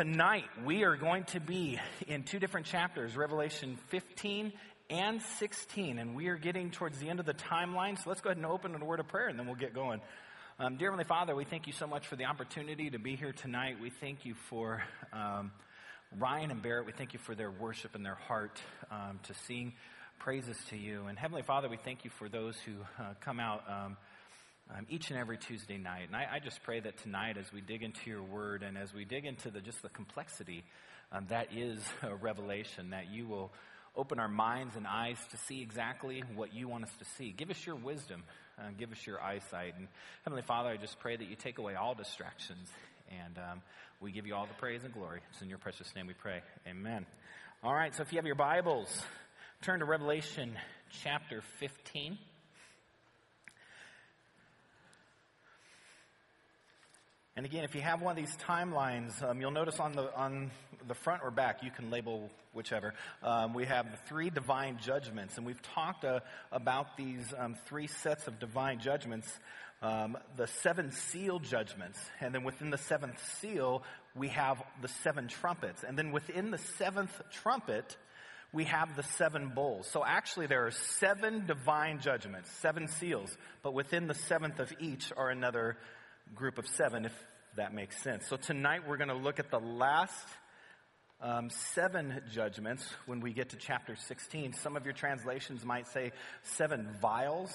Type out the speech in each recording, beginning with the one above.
Tonight, we are going to be in two different chapters, Revelation 15 and 16, and we are getting towards the end of the timeline. So let's go ahead and open in a word of prayer and then we'll get going. Um, dear Heavenly Father, we thank you so much for the opportunity to be here tonight. We thank you for um, Ryan and Barrett. We thank you for their worship and their heart um, to sing praises to you. And Heavenly Father, we thank you for those who uh, come out um, each and every Tuesday night. And I, I, just pray that tonight, as we dig into your word and as we dig into the, just the complexity um, that is a revelation, that you will open our minds and eyes to see exactly what you want us to see. Give us your wisdom. Uh, give us your eyesight. And Heavenly Father, I just pray that you take away all distractions. And um, we give you all the praise and glory. It's in your precious name we pray. Amen. All right, so if you have your Bibles, turn to Revelation chapter 15. And again, if you have one of these timelines, um, you'll notice on the on the front or back, you can label whichever. Um, we have the three divine judgments, and we've talked uh, about these um, three sets of divine judgments. Um, the seven seal judgments, and then within the seventh seal, we have the seven trumpets, and then within the seventh trumpet, we have the seven bowls. So actually, there are seven divine judgments, seven seals, but within the seventh of each are another group of seven, if that makes sense. So tonight we're going to look at the last um, seven judgments when we get to chapter 16. Some of your translations might say seven vials.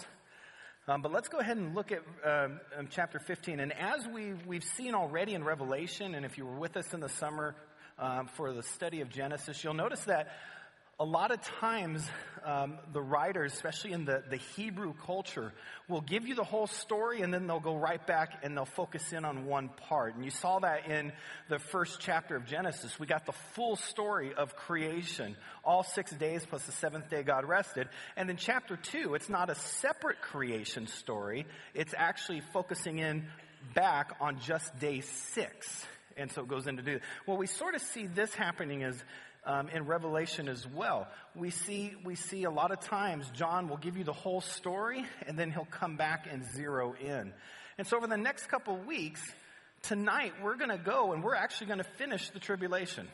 Um, but let's go ahead and look at um, um chapter 15. And as we, we've seen already in Revelation, and if you were with us in the summer um, for the study of Genesis, you'll notice that a lot of times, um, the writers, especially in the, the Hebrew culture, will give you the whole story and then they'll go right back and they'll focus in on one part. And you saw that in the first chapter of Genesis. We got the full story of creation, all six days plus the seventh day God rested. And in chapter two, it's not a separate creation story. It's actually focusing in back on just day six. And so it goes into do. Well, we sort of see this happening as um, in Revelation as well. We see, we see a lot of times John will give you the whole story and then he'll come back and zero in. And so over the next couple weeks, tonight we're going to go and we're actually going to finish the tribulation.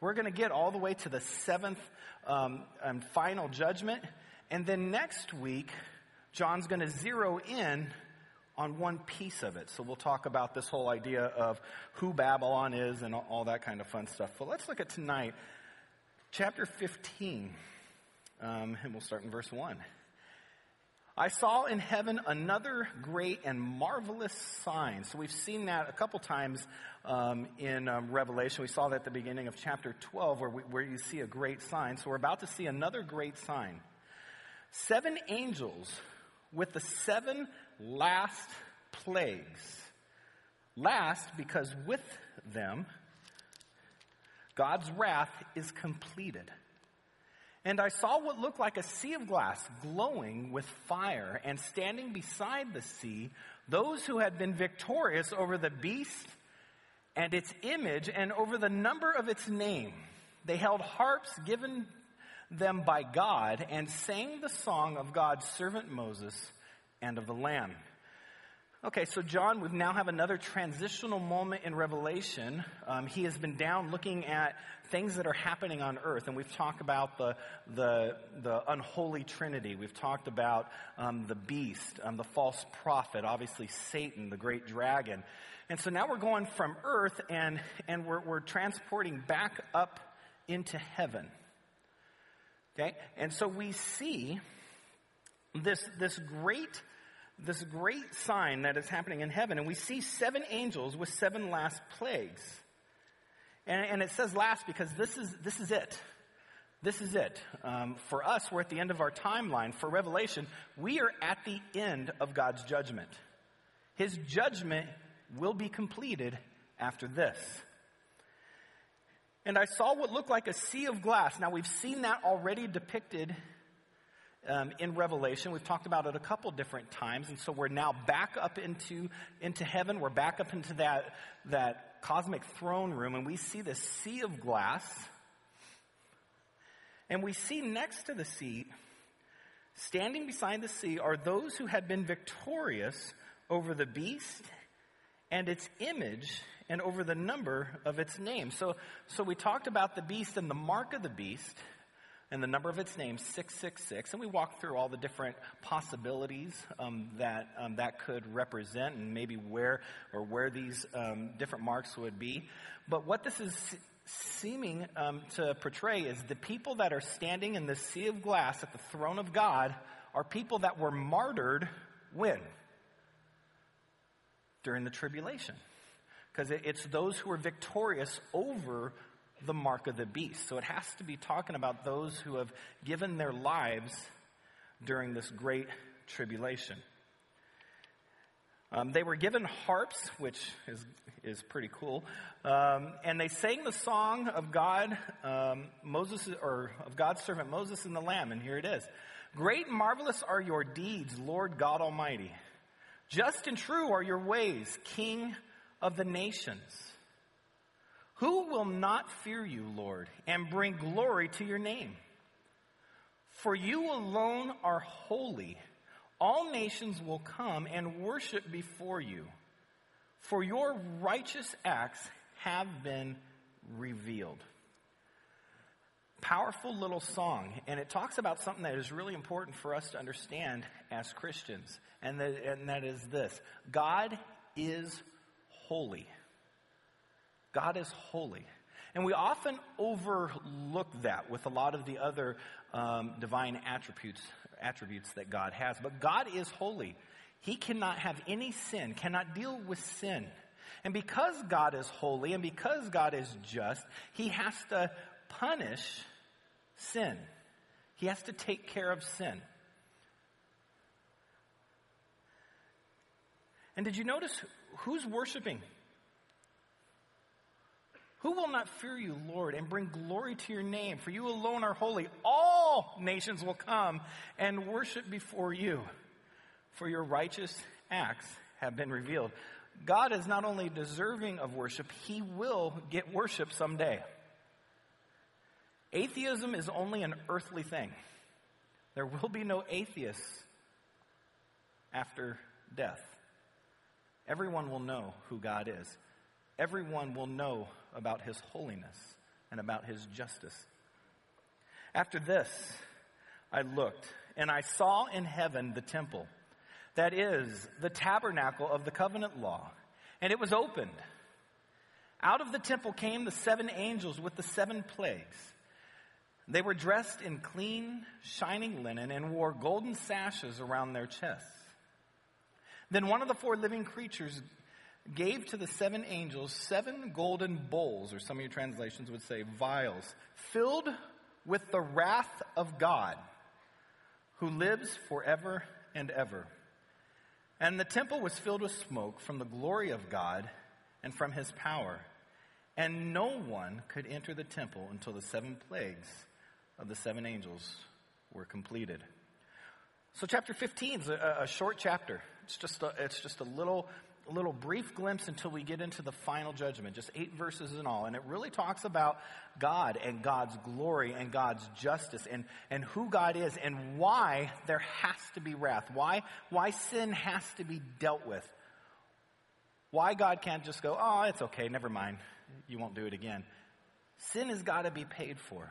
We're going to get all the way to the seventh um, and final judgment. And then next week, John's going to zero in on one piece of it. So we'll talk about this whole idea of who Babylon is and all that kind of fun stuff. But let's look at tonight, chapter 15, um, and we'll start in verse 1. I saw in heaven another great and marvelous sign. So we've seen that a couple times um, in um, Revelation. We saw that at the beginning of chapter 12 where, we, where you see a great sign. So we're about to see another great sign. Seven angels with the seven last plagues. Last because with them, God's wrath is completed. And I saw what looked like a sea of glass glowing with fire, and standing beside the sea, those who had been victorious over the beast and its image and over the number of its name. They held harps given them by God and sang the song of God's servant Moses and of the Lamb. Okay, so John, we now have another transitional moment in Revelation. Um, he has been down looking at things that are happening on earth, and we've talked about the the, the unholy Trinity. We've talked about um, the beast, um, the false prophet, obviously Satan, the great dragon, and so now we're going from earth and and we're, we're transporting back up into heaven. Okay, and so we see this this great this great sign that is happening in heaven, and we see seven angels with seven last plagues. And, and it says last because this is, this is it. This is it. Um, for us, we're at the end of our timeline. For Revelation, we are at the end of God's judgment. His judgment will be completed after this. And I saw what looked like a sea of glass. Now, we've seen that already depicted um, in Revelation. We've talked about it a couple different times, and so we're now back up into into heaven. We're back up into that that cosmic throne room, and we see the sea of glass, and we see next to the sea, standing beside the sea, are those who had been victorious over the beast and its image and over the number of its name. So, so we talked about the beast and the mark of the beast and the number of its name, 666, and we walked through all the different possibilities um, that um, that could represent and maybe where or where these um, different marks would be. But what this is seeming um, to portray is the people that are standing in the sea of glass at the throne of God are people that were martyred when? During the tribulation. Because it's those who are victorious over the mark of the beast. So it has to be talking about those who have given their lives during this great tribulation. Um, they were given harps, which is, is pretty cool. Um, and they sang the song of God, um, Moses, or of God's servant Moses and the Lamb. And here it is. Great and marvelous are your deeds, Lord God Almighty. Just and true are your ways, King of the nations. Who will not fear you, Lord, and bring glory to your name? For you alone are holy. All nations will come and worship before you, for your righteous acts have been revealed. Powerful little song, and it talks about something that is really important for us to understand as Christians, and that, and that is this God is holy. God is holy. And we often overlook that with a lot of the other um, divine attributes, attributes that God has. But God is holy. He cannot have any sin, cannot deal with sin. And because God is holy and because God is just, He has to punish sin. He has to take care of sin. And did you notice who's worshiping? Who will not fear you, Lord, and bring glory to your name? For you alone are holy. All nations will come and worship before you, for your righteous acts have been revealed. God is not only deserving of worship, he will get worship someday. Atheism is only an earthly thing. There will be no atheists after death. Everyone will know who God is. Everyone will know about his holiness and about his justice. After this, I looked, and I saw in heaven the temple, that is, the tabernacle of the covenant law, and it was opened. Out of the temple came the seven angels with the seven plagues. They were dressed in clean, shining linen and wore golden sashes around their chests. Then one of the four living creatures gave to the seven angels seven golden bowls, or some of your translations would say vials, filled with the wrath of God, who lives forever and ever. And the temple was filled with smoke from the glory of God and from his power. And no one could enter the temple until the seven plagues of the seven angels were completed. So, chapter 15 is a, a short chapter. It's just a, it's just a little little brief glimpse until we get into the final judgment, just eight verses in all. And it really talks about God and God's glory and God's justice and, and who God is and why there has to be wrath, why, why sin has to be dealt with. Why God can't just go, oh, it's okay, never mind, you won't do it again. Sin has got to be paid for.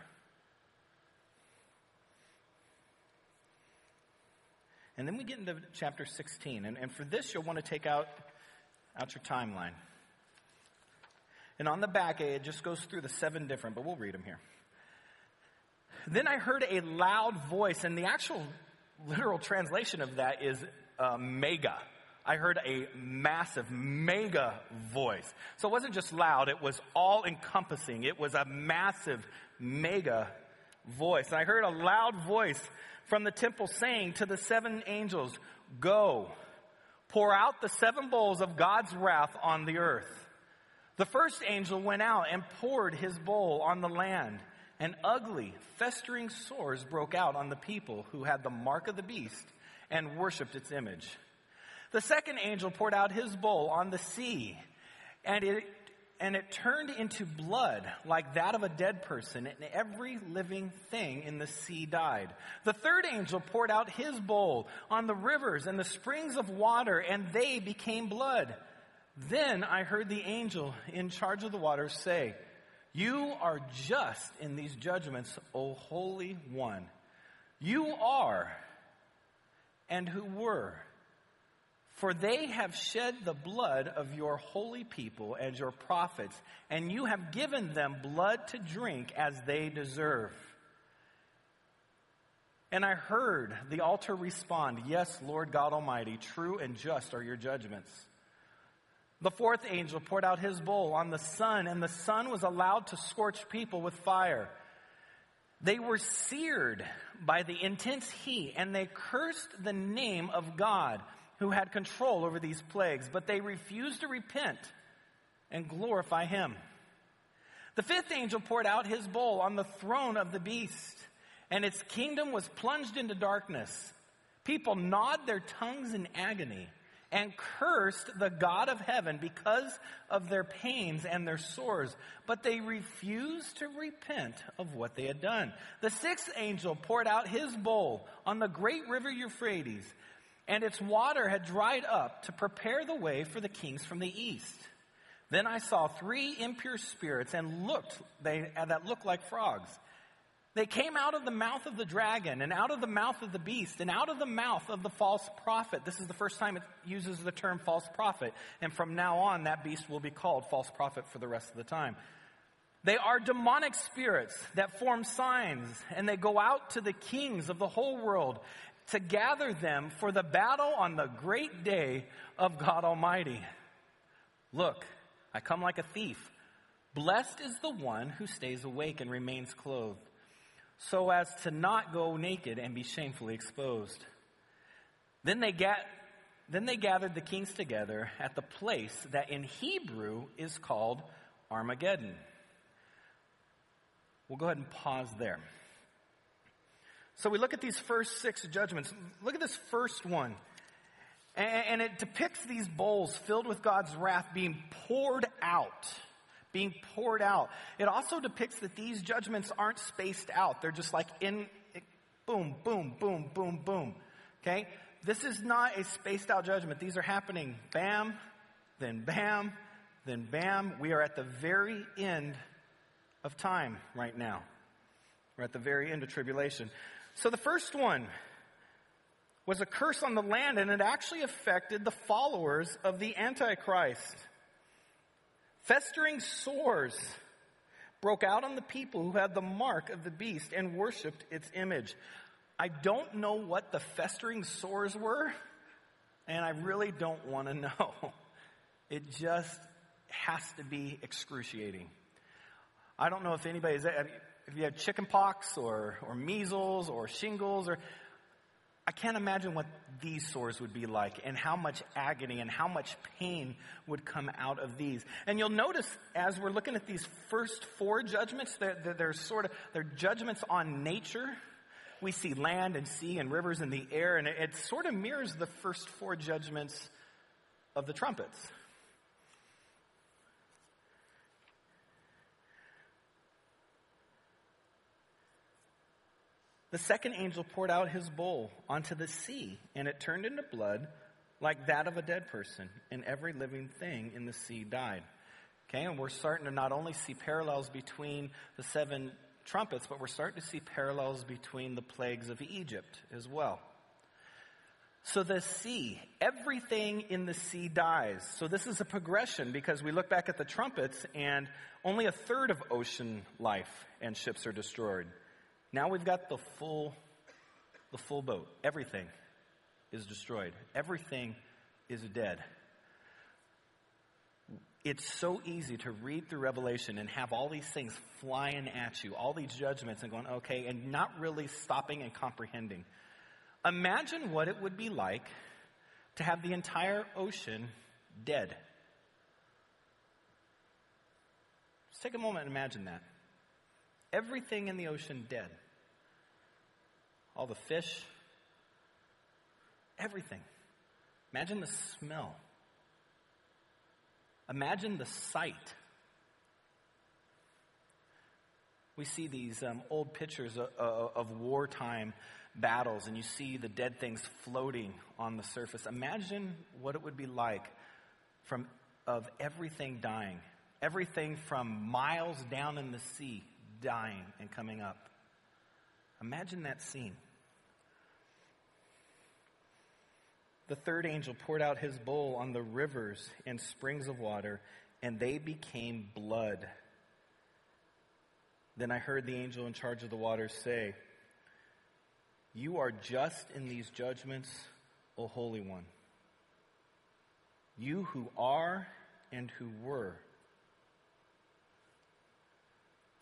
And then we get into chapter 16. And, and for this, you'll want to take out out your timeline. And on the back, it just goes through the seven different, but we'll read them here. Then I heard a loud voice, and the actual literal translation of that is uh, mega. I heard a massive, mega voice. So it wasn't just loud, it was all encompassing. It was a massive, mega voice. And I heard a loud voice from the temple saying to the seven angels, Go pour out the seven bowls of God's wrath on the earth. The first angel went out and poured his bowl on the land, and ugly, festering sores broke out on the people who had the mark of the beast and worshiped its image. The second angel poured out his bowl on the sea, and it and it turned into blood like that of a dead person, and every living thing in the sea died. The third angel poured out his bowl on the rivers and the springs of water, and they became blood. Then I heard the angel in charge of the waters say, You are just in these judgments, O Holy One. You are and who were. For they have shed the blood of your holy people and your prophets, and you have given them blood to drink as they deserve. And I heard the altar respond, Yes, Lord God Almighty, true and just are your judgments. The fourth angel poured out his bowl on the sun, and the sun was allowed to scorch people with fire. They were seared by the intense heat, and they cursed the name of God who had control over these plagues, but they refused to repent and glorify him. The fifth angel poured out his bowl on the throne of the beast, and its kingdom was plunged into darkness. People gnawed their tongues in agony and cursed the God of heaven because of their pains and their sores, but they refused to repent of what they had done. The sixth angel poured out his bowl on the great river Euphrates, and its water had dried up to prepare the way for the kings from the east. Then I saw three impure spirits and looked they, that looked like frogs. They came out of the mouth of the dragon and out of the mouth of the beast and out of the mouth of the false prophet. This is the first time it uses the term false prophet. And from now on, that beast will be called false prophet for the rest of the time. They are demonic spirits that form signs and they go out to the kings of the whole world to gather them for the battle on the great day of God Almighty. Look, I come like a thief. Blessed is the one who stays awake and remains clothed so as to not go naked and be shamefully exposed. Then they, ga- then they gathered the kings together at the place that in Hebrew is called Armageddon. We'll go ahead and pause there. So we look at these first six judgments. Look at this first one. And, it depicts these bowls filled with God's wrath being poured out being poured out. It also depicts that these judgments aren't spaced out. They're just like in, boom, boom, boom, boom, boom. Okay? This is not a spaced out judgment. These are happening bam, then bam, then bam. We are at the very end of time right now. We're at the very end of tribulation. So the first one was a curse on the land, and it actually affected the followers of the Antichrist. Festering sores broke out on the people who had the mark of the beast and worshiped its image. I don't know what the festering sores were, and I really don't want to know. It just has to be excruciating. I don't know if anybody's, if you have chicken pox or, or measles or shingles or, I can't imagine what these sores would be like and how much agony and how much pain would come out of these. And you'll notice as we're looking at these first four judgments, they're, they're sort of, they're judgments on nature. We see land and sea and rivers in the air, and it, it sort of mirrors the first four judgments of the trumpets. The second angel poured out his bowl onto the sea, and it turned into blood like that of a dead person, and every living thing in the sea died. Okay, and we're starting to not only see parallels between the seven trumpets, but we're starting to see parallels between the plagues of Egypt as well. So the sea, everything in the sea dies. So this is a progression because we look back at the trumpets and only a third of ocean life and ships are destroyed. Now we've got the full, the full boat. Everything is destroyed. Everything is dead. It's so easy to read through Revelation and have all these things flying at you, all these judgments, and going, okay, and not really stopping and comprehending. Imagine what it would be like to have the entire ocean dead. Just take a moment and imagine that. Everything in the ocean dead. All the fish, everything. Imagine the smell. Imagine the sight. We see these um, old pictures of, of, wartime battles, and you see the dead things floating on the surface. Imagine what it would be like from of everything dying. Everything from miles down in the sea dying and coming up. Imagine that scene. The third angel poured out his bowl on the rivers and springs of water, and they became blood. Then I heard the angel in charge of the waters say, You are just in these judgments, O Holy One. You who are and who were.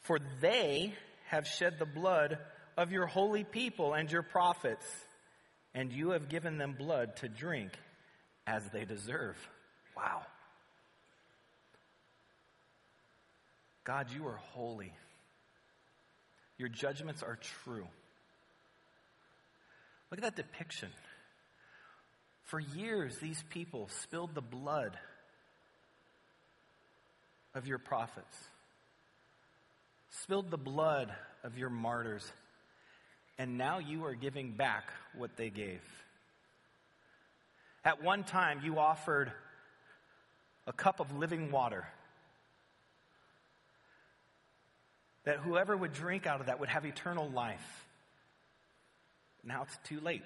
For they have shed the blood of your holy people and your prophets, and you have given them blood to drink as they deserve. Wow. God, you are holy. Your judgments are true. Look at that depiction. For years, these people spilled the blood of your prophets, spilled the blood of your martyrs, and now you are giving back what they gave. At one time, you offered a cup of living water. That whoever would drink out of that would have eternal life. Now it's too late.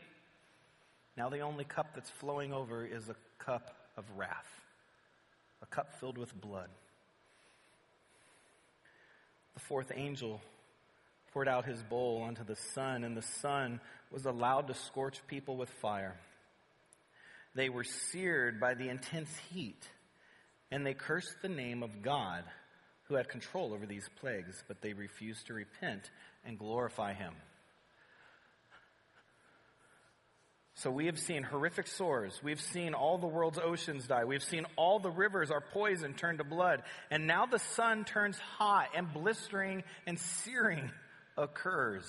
Now the only cup that's flowing over is a cup of wrath, a cup filled with blood. The fourth angel poured out his bowl onto the sun, and the sun was allowed to scorch people with fire. They were seared by the intense heat, and they cursed the name of God who had control over these plagues, but they refused to repent and glorify him. So we have seen horrific sores. We've seen all the world's oceans die. We've seen all the rivers are poisoned, turned to blood. And now the sun turns hot and blistering and searing occurs.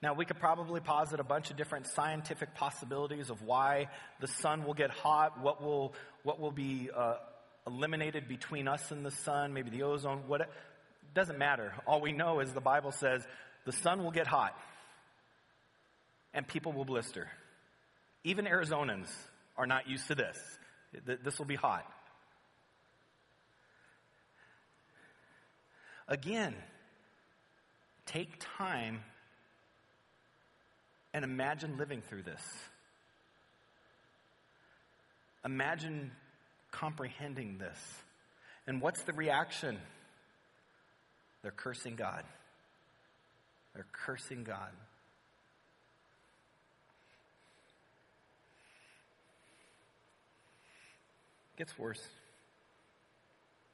Now, we could probably posit a bunch of different scientific possibilities of why the sun will get hot, what will, what will be uh, eliminated between us and the sun, maybe the ozone, what, it doesn't matter. All we know is the Bible says the sun will get hot and people will blister. Even Arizonans are not used to this. This will be hot. Again, take time and imagine living through this. Imagine comprehending this. And what's the reaction? They're cursing God. They're cursing God. Gets worse.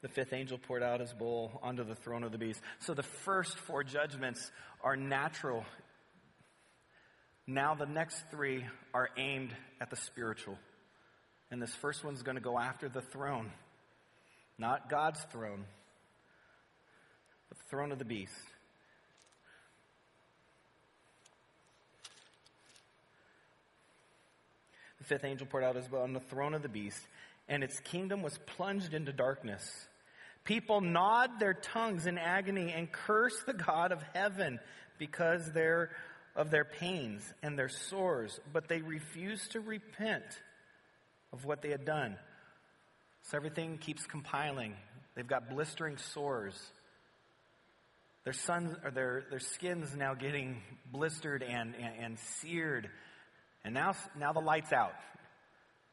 The fifth angel poured out his bowl onto the throne of the beast. So the first four judgments are natural. Now the next three are aimed at the spiritual. And this first one's going to go after the throne. Not God's throne, but the throne of the beast. The fifth angel poured out his bowl on the throne of the beast, and its kingdom was plunged into darkness. People gnawed their tongues in agony and cursed the God of heaven because they're, of their pains and their sores, but they refused to repent of what they had done. So everything keeps compiling. They've got blistering sores. Their sons or their, their skin's now getting blistered and, and, and seared. And now, now the light's out.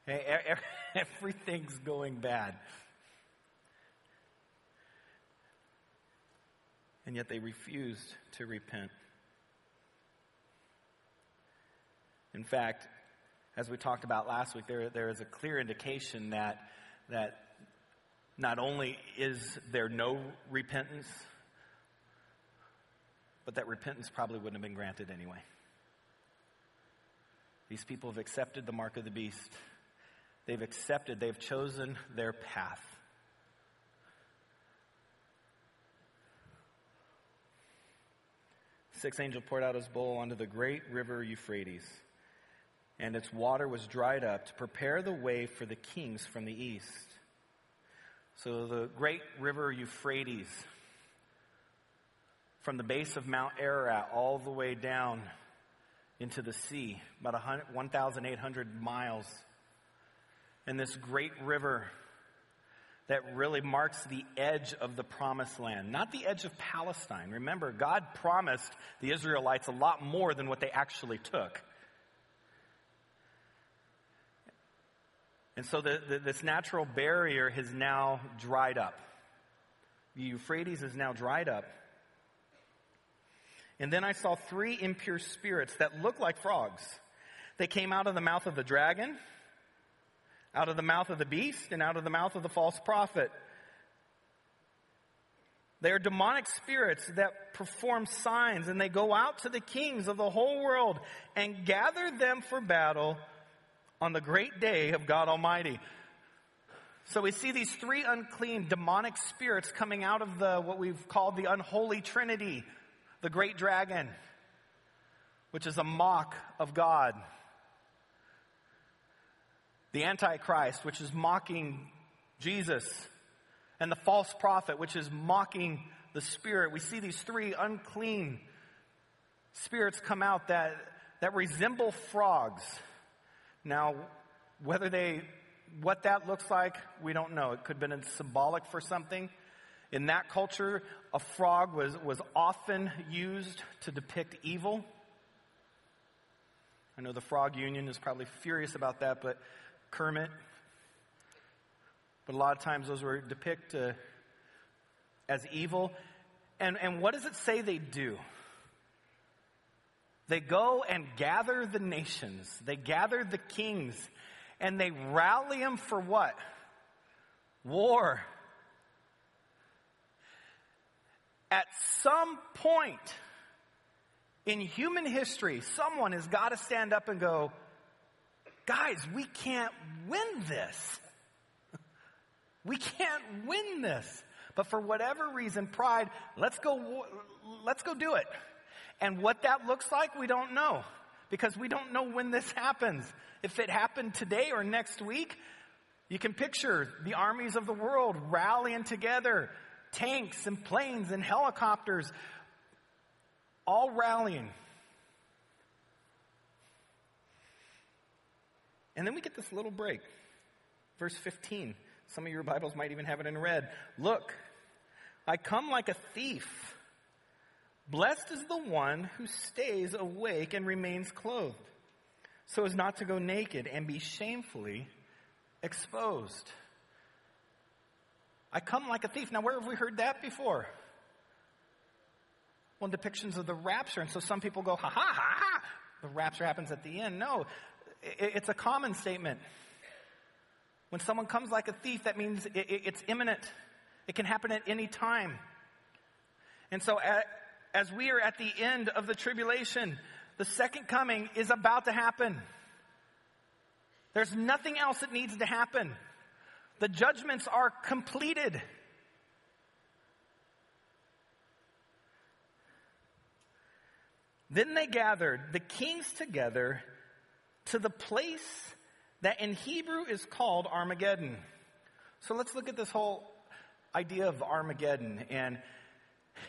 Everything's going bad. And yet they refused to repent. In fact, as we talked about last week, there, there is a clear indication that, that not only is there no repentance, but that repentance probably wouldn't have been granted anyway. These people have accepted the mark of the beast. They've accepted, they've chosen their path. Sixth angel poured out his bowl onto the great river Euphrates, and its water was dried up to prepare the way for the kings from the east. So the great river Euphrates, from the base of Mount Ararat all the way down into the sea, about 1,800 miles and this great river that really marks the edge of the promised land, not the edge of Palestine. Remember, God promised the Israelites a lot more than what they actually took. And so the, the, this natural barrier has now dried up. The Euphrates is now dried up. And then I saw three impure spirits that looked like frogs. They came out of the mouth of the dragon out of the mouth of the beast and out of the mouth of the false prophet. They are demonic spirits that perform signs and they go out to the kings of the whole world and gather them for battle on the great day of God Almighty. So we see these three unclean demonic spirits coming out of the, what we've called the unholy trinity, the great dragon, which is a mock of God the Antichrist, which is mocking Jesus, and the false prophet, which is mocking the Spirit. We see these three unclean spirits come out that, that resemble frogs. Now, whether they, what that looks like, we don't know. It could have been symbolic for something. In that culture, a frog was, was often used to depict evil. I know the Frog Union is probably furious about that, but Kermit. But a lot of times those were depicted uh, as evil. And, and what does it say they do? They go and gather the nations, they gather the kings, and they rally them for what? War. At some point in human history, someone has got to stand up and go, guys, we can't win this. We can't win this. But for whatever reason, pride, let's go, let's go do it. And what that looks like, we don't know. Because we don't know when this happens. If it happened today or next week, you can picture the armies of the world rallying together, tanks and planes and helicopters, all rallying And then we get this little break. Verse 15. Some of your Bibles might even have it in red. Look, I come like a thief. Blessed is the one who stays awake and remains clothed, so as not to go naked and be shamefully exposed. I come like a thief. Now, where have we heard that before? Well, depictions of the rapture. And so some people go, ha ha ha ha. The rapture happens at the end. No, it's a common statement. When someone comes like a thief, that means it's imminent. It can happen at any time. And so, as we are at the end of the tribulation, the second coming is about to happen. There's nothing else that needs to happen. The judgments are completed. Then they gathered the kings together to the place that in Hebrew is called Armageddon. So let's look at this whole idea of Armageddon and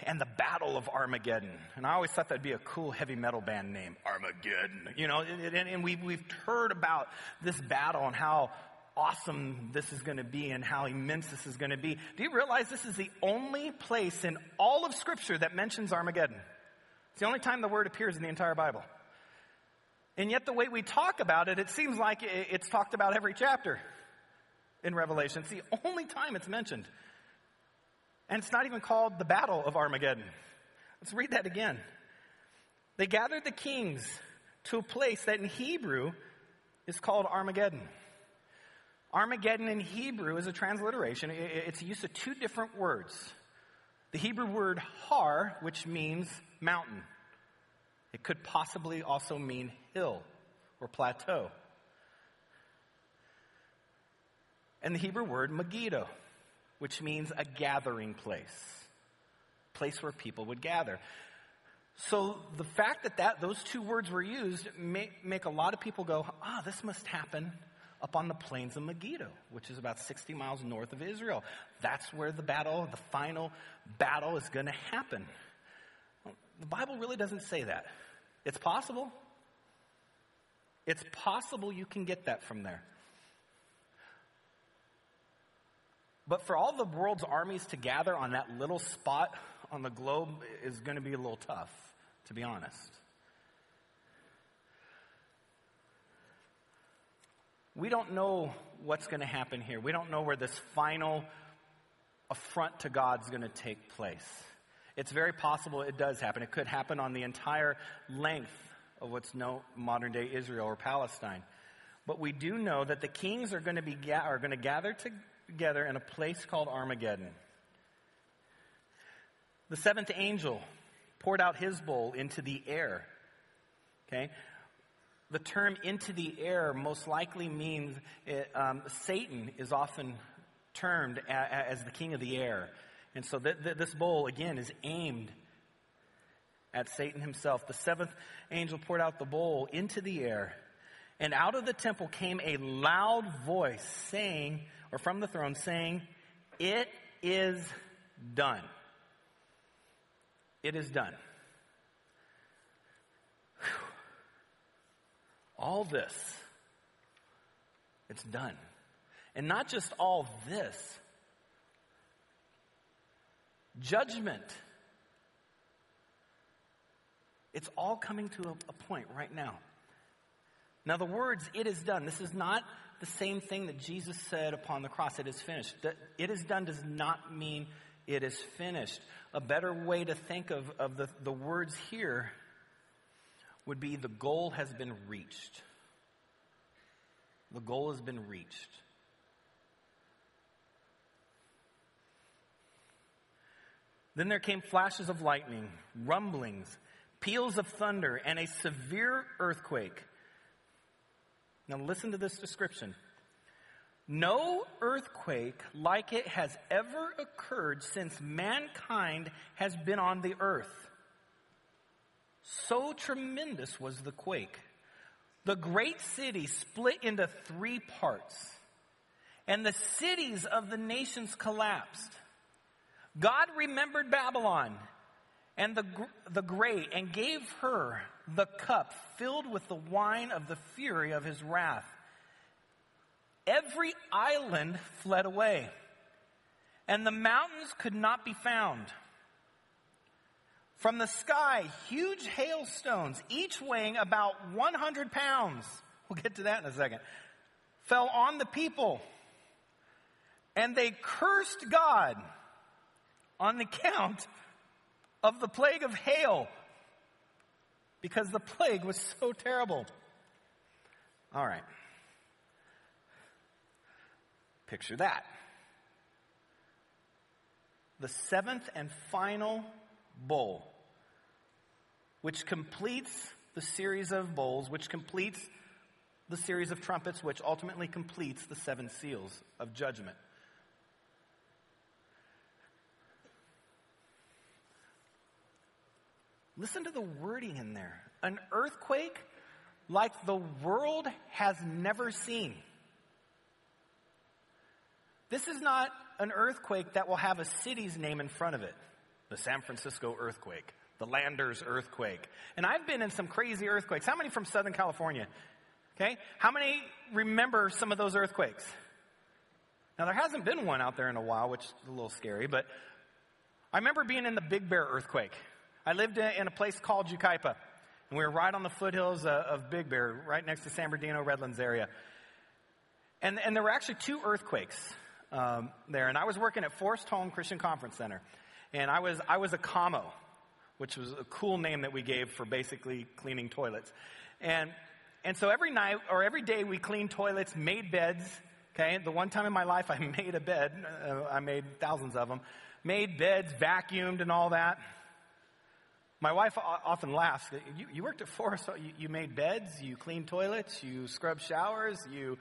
and the Battle of Armageddon. And I always thought that'd be a cool heavy metal band name, Armageddon. You know, and, and we've, we've heard about this battle and how awesome this is going to be and how immense this is going to be. Do you realize this is the only place in all of Scripture that mentions Armageddon? It's the only time the word appears in the entire Bible. And yet, the way we talk about it, it seems like it's talked about every chapter in Revelation. It's the only time it's mentioned. And it's not even called the Battle of Armageddon. Let's read that again. They gathered the kings to a place that in Hebrew is called Armageddon. Armageddon in Hebrew is a transliteration. It's the use of two different words. The Hebrew word har, which means mountain. It could possibly also mean hill or plateau. And the Hebrew word Megiddo, which means a gathering place, place where people would gather. So the fact that, that those two words were used make, make a lot of people go, ah, this must happen up on the plains of Megiddo, which is about 60 miles north of Israel. That's where the battle, the final battle is going to happen. The Bible really doesn't say that. It's possible. It's possible you can get that from there. But for all the world's armies to gather on that little spot on the globe is going to be a little tough, to be honest. We don't know what's going to happen here. We don't know where this final affront to God is going to take place. It's very possible it does happen. It could happen on the entire length of what's known modern day Israel or Palestine. But we do know that the kings are going to be are going to gather together in a place called Armageddon. The seventh angel poured out his bowl into the air. Okay? The term into the air most likely means it, um, Satan is often termed a, a, as the king of the air. And so th- th- this bowl, again, is aimed at Satan himself. The seventh angel poured out the bowl into the air, and out of the temple came a loud voice saying, or from the throne saying, It is done. It is done. All this, it's done. And not just all this, judgment. It's all coming to a, a, point right now. Now, the words, it is done, this is not the same thing that Jesus said upon the cross, it is finished. It is done does not mean it is finished. A better way to think of, of the, the words here would be the goal has been reached. The goal has been reached. Then there came flashes of lightning, rumblings, peals of thunder, and a severe earthquake. Now listen to this description. No earthquake like it has ever occurred since mankind has been on the earth. So tremendous was the quake. The great city split into three parts, and the cities of the nations collapsed. God remembered Babylon and the, the great and gave her the cup filled with the wine of the fury of his wrath. Every island fled away, and the mountains could not be found. From the sky, huge hailstones, each weighing about 100 pounds, we'll get to that in a second, fell on the people. And they cursed God on account of the plague of hail because the plague was so terrible. All right. Picture that. The seventh and final bowl, which completes the series of bowls, which completes the series of trumpets, which ultimately completes the seven seals of judgment. Listen to the wording in there. An earthquake like the world has never seen. This is not an earthquake that will have a city's name in front of it. The San Francisco earthquake, the Landers earthquake. And I've been in some crazy earthquakes. How many from Southern California? Okay? How many remember some of those earthquakes? Now, there hasn't been one out there in a while, which is a little scary, but I remember being in the Big Bear earthquake. I lived in a place called Yucaipa, and we were right on the foothills of Big Bear, right next to San Bernardino, Redlands area. And, and there were actually two earthquakes um, there, and I was working at Forest Home Christian Conference Center, and I was I was a commo, which was a cool name that we gave for basically cleaning toilets, and and so every night or every day we cleaned toilets, made beds. Okay, the one time in my life I made a bed, uh, I made thousands of them, made beds, vacuumed, and all that. My wife often laughs. You, you worked at Forest. You, you made beds. You cleaned toilets. You scrubbed showers. You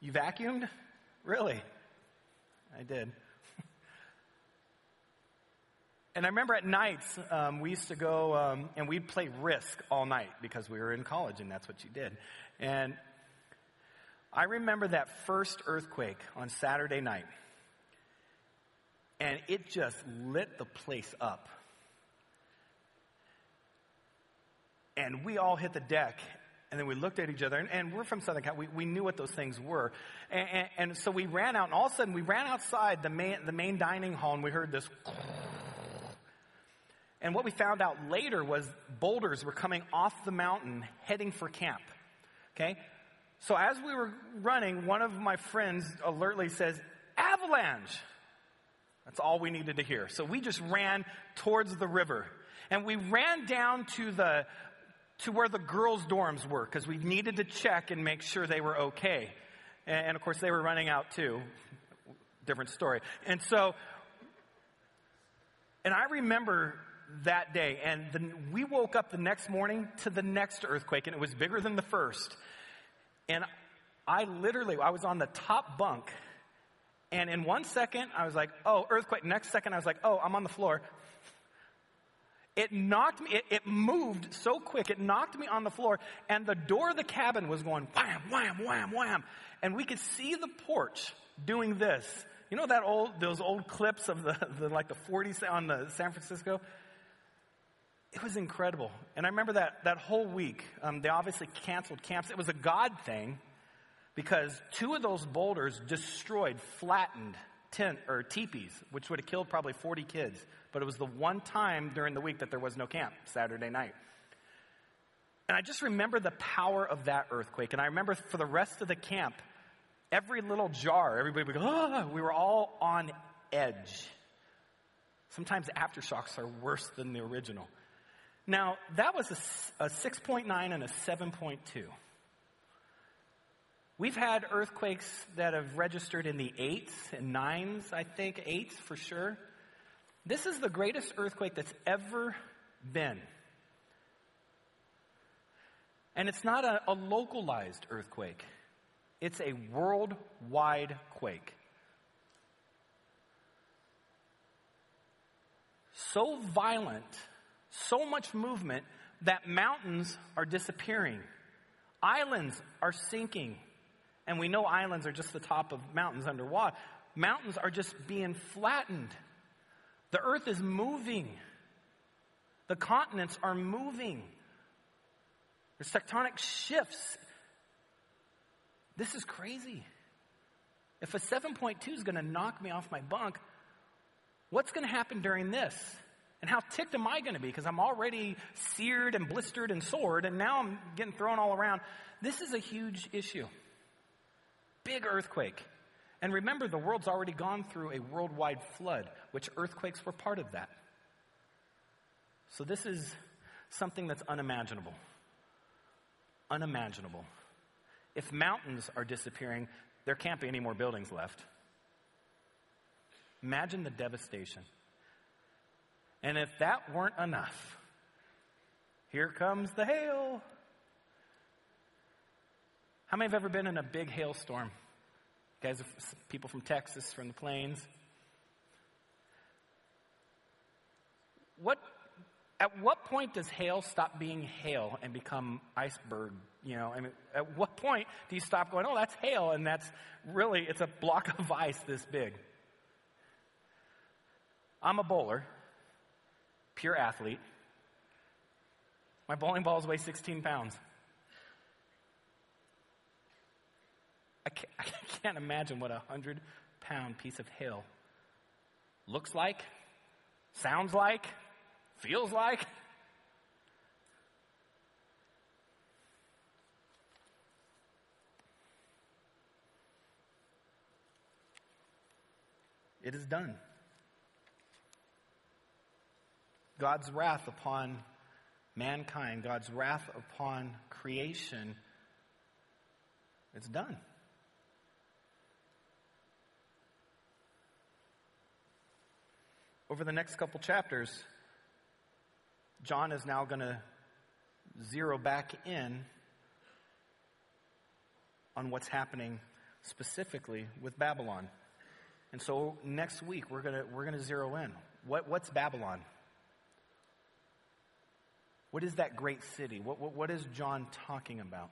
you vacuumed. Really, I did. and I remember at nights um, we used to go um, and we'd play Risk all night because we were in college and that's what you did. And I remember that first earthquake on Saturday night, and it just lit the place up. And we all hit the deck And then we looked at each other, and, and we're from Southern California. We, we knew what those things were. And, and, and, so we ran out, and all of a sudden we ran outside the main, the main dining hall, and we heard this. And what we found out later was boulders were coming off the mountain heading for camp. Okay? So as we were running, one of my friends alertly says, Avalanche! That's all we needed to hear. So we just ran towards the river. And we ran down to the, to where the girls' dorms were because we needed to check and make sure they were okay. And, and of course, they were running out too. Different story. And so, and I remember that day, and the, we woke up the next morning to the next earthquake, and it was bigger than the first. And I literally, I was on the top bunk, and in one second, I was like, oh, earthquake. Next second, I was like, oh, I'm on the floor. It knocked me, it, it, moved so quick, it knocked me on the floor, and the door of the cabin was going wham, wham, wham, wham. And we could see the porch doing this. You know that old, those old clips of the, the like the 40s on the San Francisco? It was incredible. And I remember that, that whole week, um, they obviously canceled camps. It was a God thing because two of those boulders destroyed, flattened tent or teepees, which would have killed probably 40 kids. But it was the one time during the week that there was no camp, Saturday night. And I just remember the power of that earthquake. And I remember for the rest of the camp, every little jar, everybody would go, ah, we were all on edge. Sometimes aftershocks are worse than the original. Now, that was a, a 6.9 and a 7.2. We've had earthquakes that have registered in the eights and nines, I think, eights for sure. This is the greatest earthquake that's ever been. And it's not a, a localized earthquake, it's a worldwide quake. So violent, so much movement that mountains are disappearing, islands are sinking. And we know islands are just the top of mountains underwater. Mountains are just being flattened. The earth is moving. The continents are moving. There's tectonic shifts. This is crazy. If a 7.2 is going to knock me off my bunk, what's going to happen during this? And how ticked am I going to be? Because I'm already seared and blistered and sored, and now I'm getting thrown all around. This is a huge issue big earthquake. And remember, the world's already gone through a worldwide flood, which earthquakes were part of that. So this is something that's unimaginable. Unimaginable. If mountains are disappearing, there can't be any more buildings left. Imagine the devastation. And if that weren't enough, here comes the hail. How many have ever been in a big hailstorm? You guys, people from Texas, from the plains. What, at what point does hail stop being hail and become iceberg? You know, I mean, at what point do you stop going, oh, that's hail, and that's really, it's a block of ice this big? I'm a bowler, pure athlete. My bowling balls weigh 16 pounds. I can't, I can't imagine what a hundred pound piece of hail looks like, sounds like, feels like. It is done. God's wrath upon mankind, God's wrath upon creation, it's done. Over the next couple chapters, John is now going to zero back in on what's happening specifically with Babylon. And so next week we're going to we're going to zero in. What, what's Babylon? What is that great city? What, what, what is John talking about?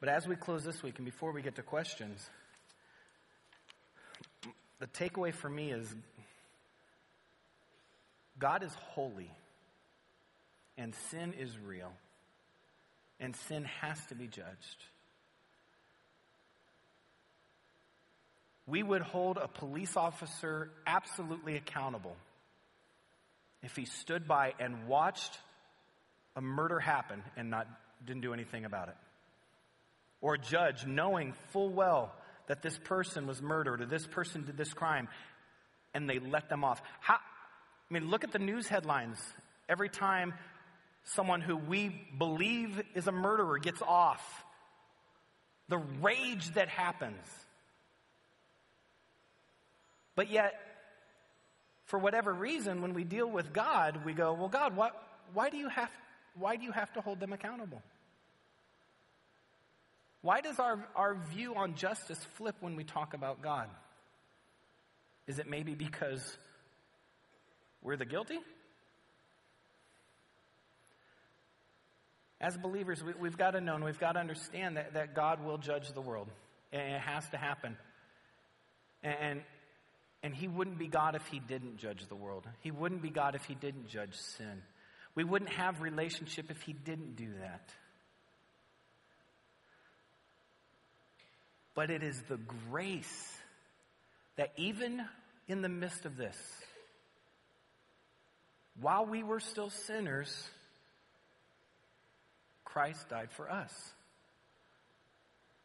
But as we close this week and before we get to questions, the takeaway for me is God is holy and sin is real. and sin has to be judged. We would hold a police officer absolutely accountable if he stood by and watched a murder happen and not didn't do anything about it. Or a judge knowing full well that this person was murdered or this person did this crime and they let them off. How, I mean, look at the news headlines every time someone who we believe is a murderer gets off. The rage that happens. But yet, for whatever reason, when we deal with God, we go, well, God, what, why, do you have, why do you have to hold them accountable? Why does our, our view on justice flip when we talk about God? Is it maybe because we're the guilty? As believers, we, have got to know and we've got to understand that, that God will judge the world. And it has to happen. And, and He wouldn't be God if He didn't judge the world. He wouldn't be God if He didn't judge sin. We wouldn't have relationship if He didn't do that. But it is the grace that even in the midst of this, while we were still sinners, Christ died for us.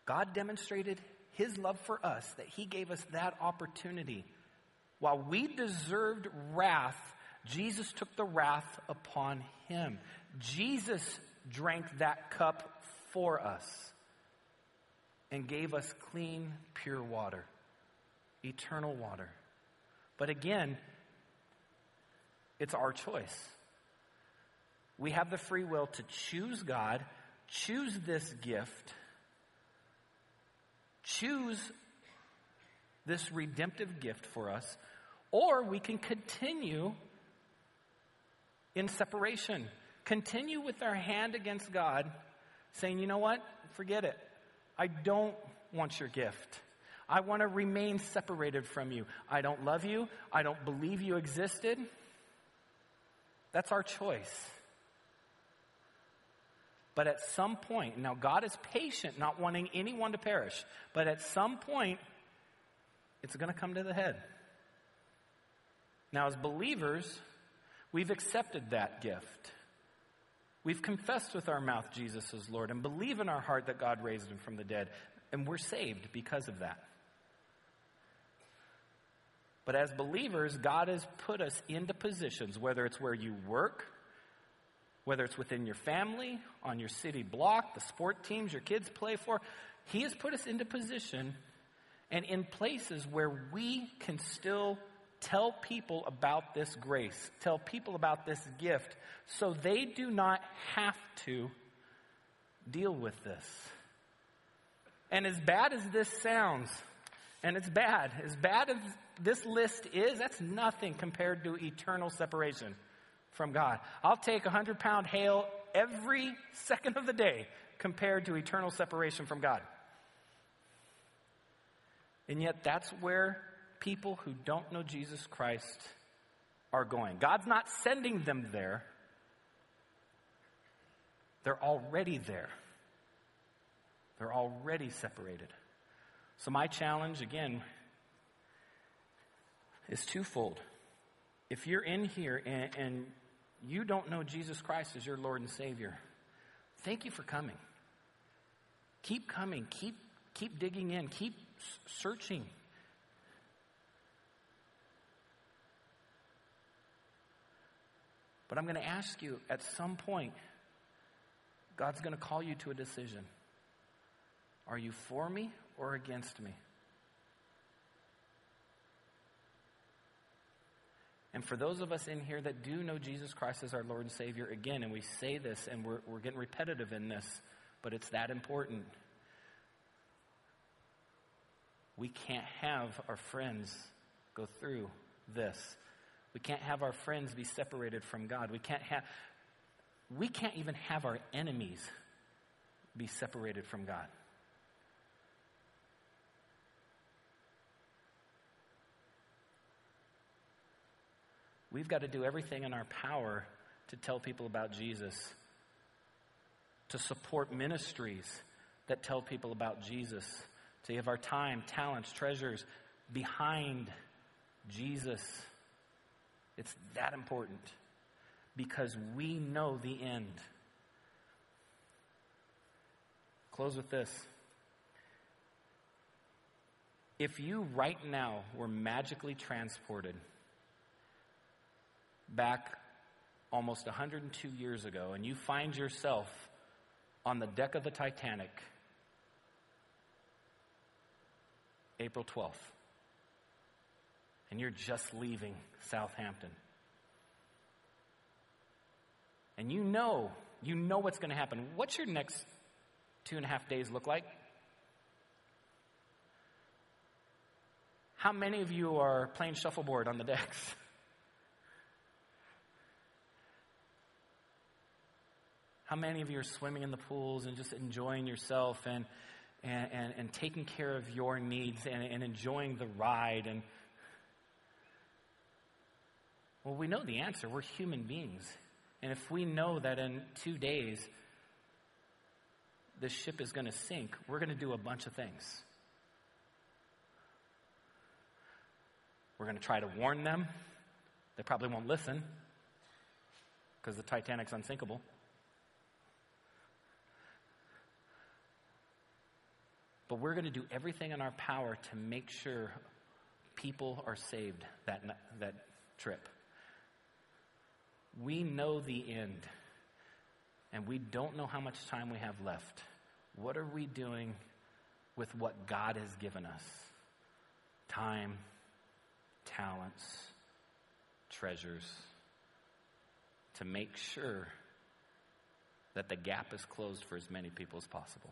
God demonstrated his love for us, that he gave us that opportunity. While we deserved wrath, Jesus took the wrath upon him. Jesus drank that cup for us and gave us clean, pure water, eternal water. But again, it's our choice. We have the free will to choose God, choose this gift, choose this redemptive gift for us, or we can continue in separation. Continue with our hand against God, saying, you know what? Forget it. I don't want your gift. I want to remain separated from you. I don't love you. I don't believe you existed. That's our choice. But at some point, now God is patient, not wanting anyone to perish, but at some point, it's going to come to the head. Now, as believers, we've accepted that gift. We've confessed with our mouth Jesus is Lord and believe in our heart that God raised him from the dead, and we're saved because of that. But as believers, God has put us into positions, whether it's where you work, whether it's within your family, on your city block, the sport teams your kids play for, He has put us into position and in places where we can still tell people about this grace, tell people about this gift, so they do not have to deal with this. And as bad as this sounds, and it's bad, as bad as this list is, that's nothing compared to eternal separation from God. I'll take a hundred pound hail every second of the day compared to eternal separation from God. And yet, that's where people who don't know Jesus Christ are going. God's not sending them there, they're already there. They're already separated. So, my challenge, again, is twofold. If you're in here and, and you don't know Jesus Christ as your Lord and Savior, thank you for coming. Keep coming. Keep, keep digging in. Keep searching. But I'm going to ask you at some point, God's going to call you to a decision. Are you for me or against me? And for those of us in here that do know Jesus Christ as our Lord and Savior, again, and we say this and we're, we're getting repetitive in this, but it's that important. We can't have our friends go through this. We can't have our friends be separated from God. We can't have we can't even have our enemies be separated from God. We've got to do everything in our power to tell people about Jesus, to support ministries that tell people about Jesus, to give our time, talents, treasures behind Jesus. It's that important because we know the end. Close with this. If you right now were magically transported back almost 102 years ago and you find yourself on the deck of the Titanic, April 12th, and you're just leaving Southampton, and you know, you know what's going to happen. What's your next two and a half days look like? How many of you are playing shuffleboard on the decks? How many of you are swimming in the pools and just enjoying yourself and, and, and, and taking care of your needs and, and enjoying the ride? And well, we know the answer. We're human beings. And if we know that in two days this ship is going to sink, we're going to do a bunch of things. We're going to try to warn them. They probably won't listen because the Titanic's unsinkable. But we're going to do everything in our power to make sure people are saved that, that trip. We know the end, and we don't know how much time we have left. What are we doing with what God has given us? Time, talents, treasures, to make sure that the gap is closed for as many people as possible.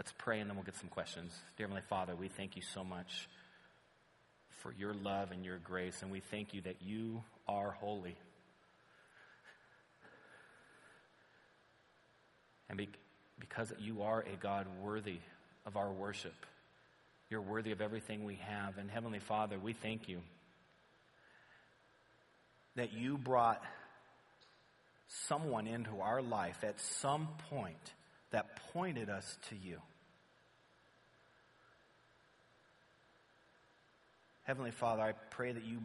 Let's pray and then we'll get some questions. Dear Heavenly Father, we thank you so much for your love and your grace, and we thank you that you are holy. And be, because you are a God worthy of our worship, you're worthy of everything we have. And Heavenly Father, we thank you that you brought someone into our life at some point that pointed us to you. Heavenly Father, I pray that you,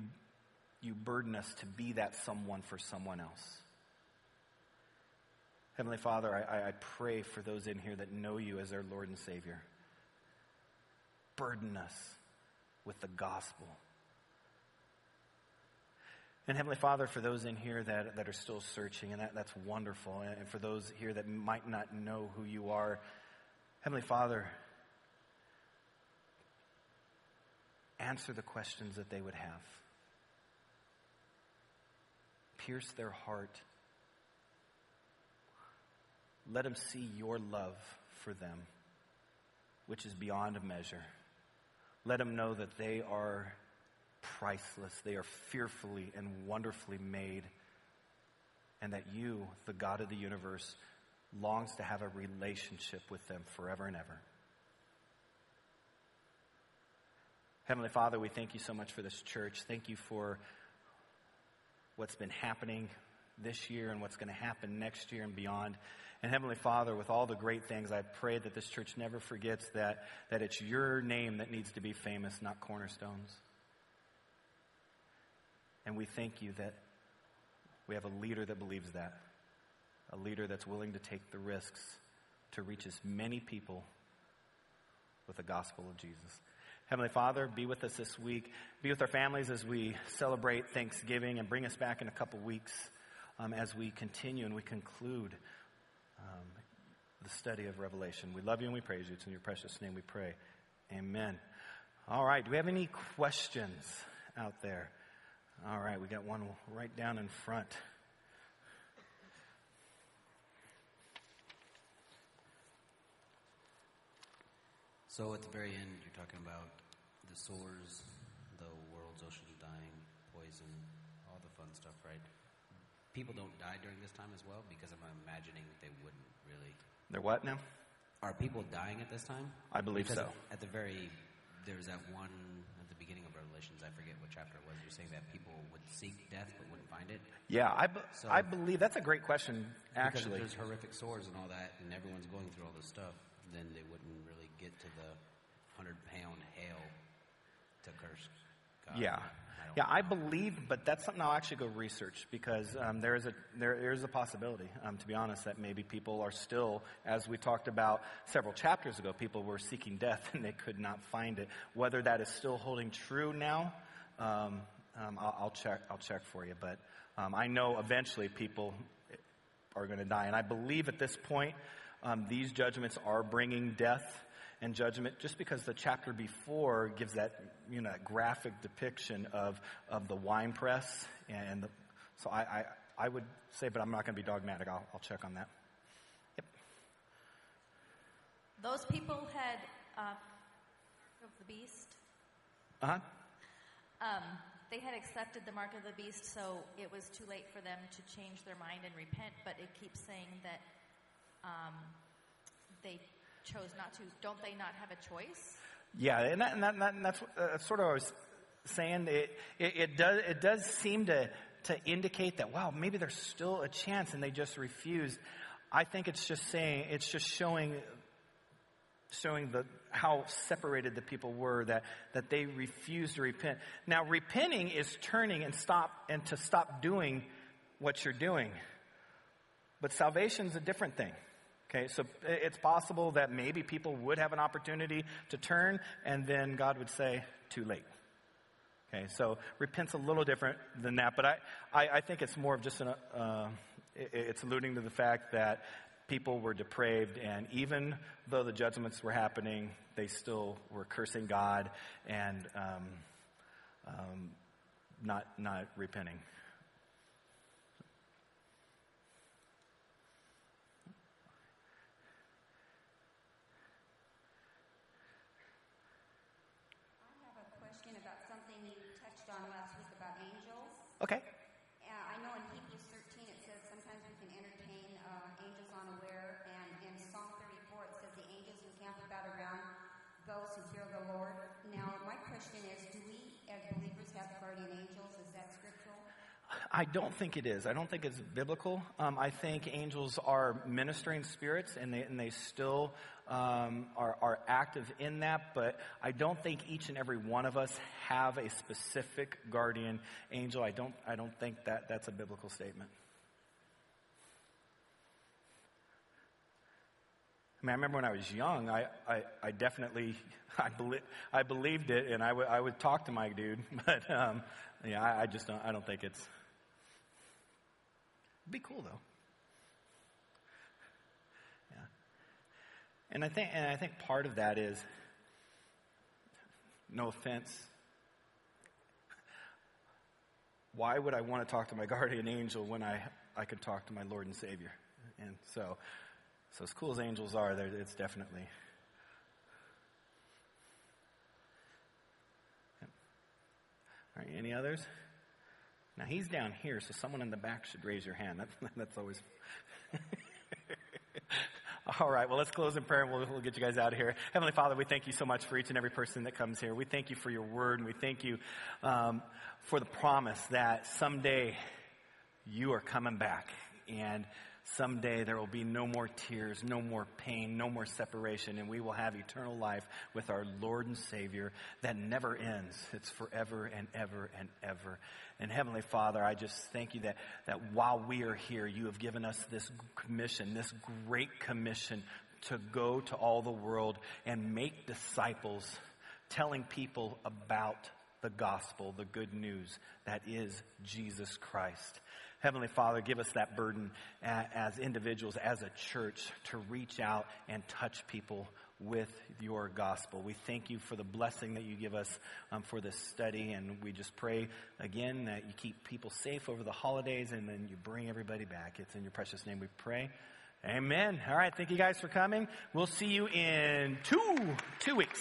you burden us to be that someone for someone else. Heavenly Father, I, I pray for those in here that know you as their Lord and Savior. Burden us with the gospel. And Heavenly Father, for those in here that, that are still searching, and that, that's wonderful, and for those here that might not know who you are, Heavenly Father, answer the questions that they would have. Pierce their heart let them see your love for them, which is beyond measure. Let them know that they are priceless. They are fearfully and wonderfully made. And that you, the God of the universe, longs to have a relationship with them forever and ever. Heavenly Father, we thank you so much for this church. Thank you for what's been happening this year and what's going to happen next year and beyond. And Heavenly Father, with all the great things, I pray that this church never forgets that, that it's your name that needs to be famous, not Cornerstone's. And we thank you that we have a leader that believes that, a leader that's willing to take the risks to reach as many people with the gospel of Jesus. Heavenly Father, be with us this week. Be with our families as we celebrate Thanksgiving and bring us back in a couple weeks um, as we continue and we conclude um, the study of Revelation. We love you and we praise you. It's in your precious name we pray. Amen. All right. Do we have any questions out there? All right. We got one right down in front. So at the very end, you're talking about the sores, the world's oceans dying, poison, all the fun stuff, right? people don't die during this time as well? Because I'm imagining they wouldn't really. They're what now? Are people dying at this time? I believe because so. At the very, there's that one at the beginning of Revelations. I forget what chapter it was. You're saying that people would seek death but wouldn't find it. Yeah, I, So- I believe that's a great question, actually. there's horrific sores and all that, and everyone's going through all this stuff, then they wouldn't really get to the hundred pound hail to curse God. Yeah. I Yeah, I believe, but that's something I'll actually go research because um, there is a there, there is a possibility, um, to be honest, that maybe people are still, as we talked about several chapters ago, people were seeking death and they could not find it. Whether that is still holding true now, um, um, I'll, I'll check. I'll check for you. But um, I know eventually people are going to die, and I believe at this point um, these judgments are bringing death and judgment just because the chapter before gives that you know that graphic depiction of of the wine press and the, so I, I I would say but I'm not going to be dogmatic I'll, I'll check on that yep Those people had uh, of the beast. uh-huh Um, they had accepted the mark of the beast, so it was too late for them to change their mind and repent. But it keeps saying that um, they chose not to. Don't they not have a choice? Yeah, and, that, and, that, and that- and that's, uh, sort of what I was saying. It, it, it does it does seem to to indicate that wow, maybe there's still a chance, and they just refused. I think it's just saying it's just showing showing the how separated the people were that that they refused to repent. Now, repenting is turning and stop and to stop doing what you're doing. But salvation's a different thing. Okay, so it's possible that maybe people would have an opportunity to turn, and then God would say, too late. Okay, so repent's a little different than that, but I, I, I think it's more of just an, uh, it- it's alluding to the fact that people were depraved, and even though the judgments were happening, they still were cursing God and um, um, not, not repenting. I have a question about something you touched on last week about angels. Okay. Uh, I know in Hebrews 13 it says sometimes we can entertain uh, angels unaware, and in Psalm 34 it says the angels encamp about around those who fear the Lord. Now, my question is, do we as believers have guardian angels? Is that scriptural? I don't think it is. I don't think it's biblical. Um, I think angels are ministering spirits, and they and they still um, are are active in that. But I don't think each and every one of us have a specific guardian angel. I don't. I don't think that that's a biblical statement. I mean, I remember when I was young, I, I, I definitely, I, belie- I believed it, and I would I would talk to my dude, but um, yeah, I, I just don't, I don't think it's, It'd be cool though. Yeah. And I think and I think part of that is no offense. Why would I want to talk to my guardian angel when I I could talk to my Lord and Savior? And so so as cool as angels are, there it's definitely right, any others? Now he's down here, so someone in the back should raise your hand. That's, that's always. All right, well, let's close in prayer and we'll, we'll get you guys out of here. Heavenly Father, we thank you so much for each and every person that comes here. We thank you for your word, and we thank you um, for the promise that someday you are coming back. And someday there will be no more tears, no more pain, no more separation, and we will have eternal life with our Lord and Savior that never ends. It's forever and ever and ever. And Heavenly Father, I just thank you that, that while we are here, you have given us this commission, this great commission to go to all the world and make disciples, telling people about the gospel, the good news that is Jesus Christ. Heavenly Father, give us that burden as individuals, as a church, to reach out and touch people with your gospel. We thank you for the blessing that you give us um, for this study, and we just pray again that you keep people safe over the holidays and then you bring everybody back. It's in your precious name we pray. Amen. All right. Thank you guys for coming. We'll see you in two, two weeks.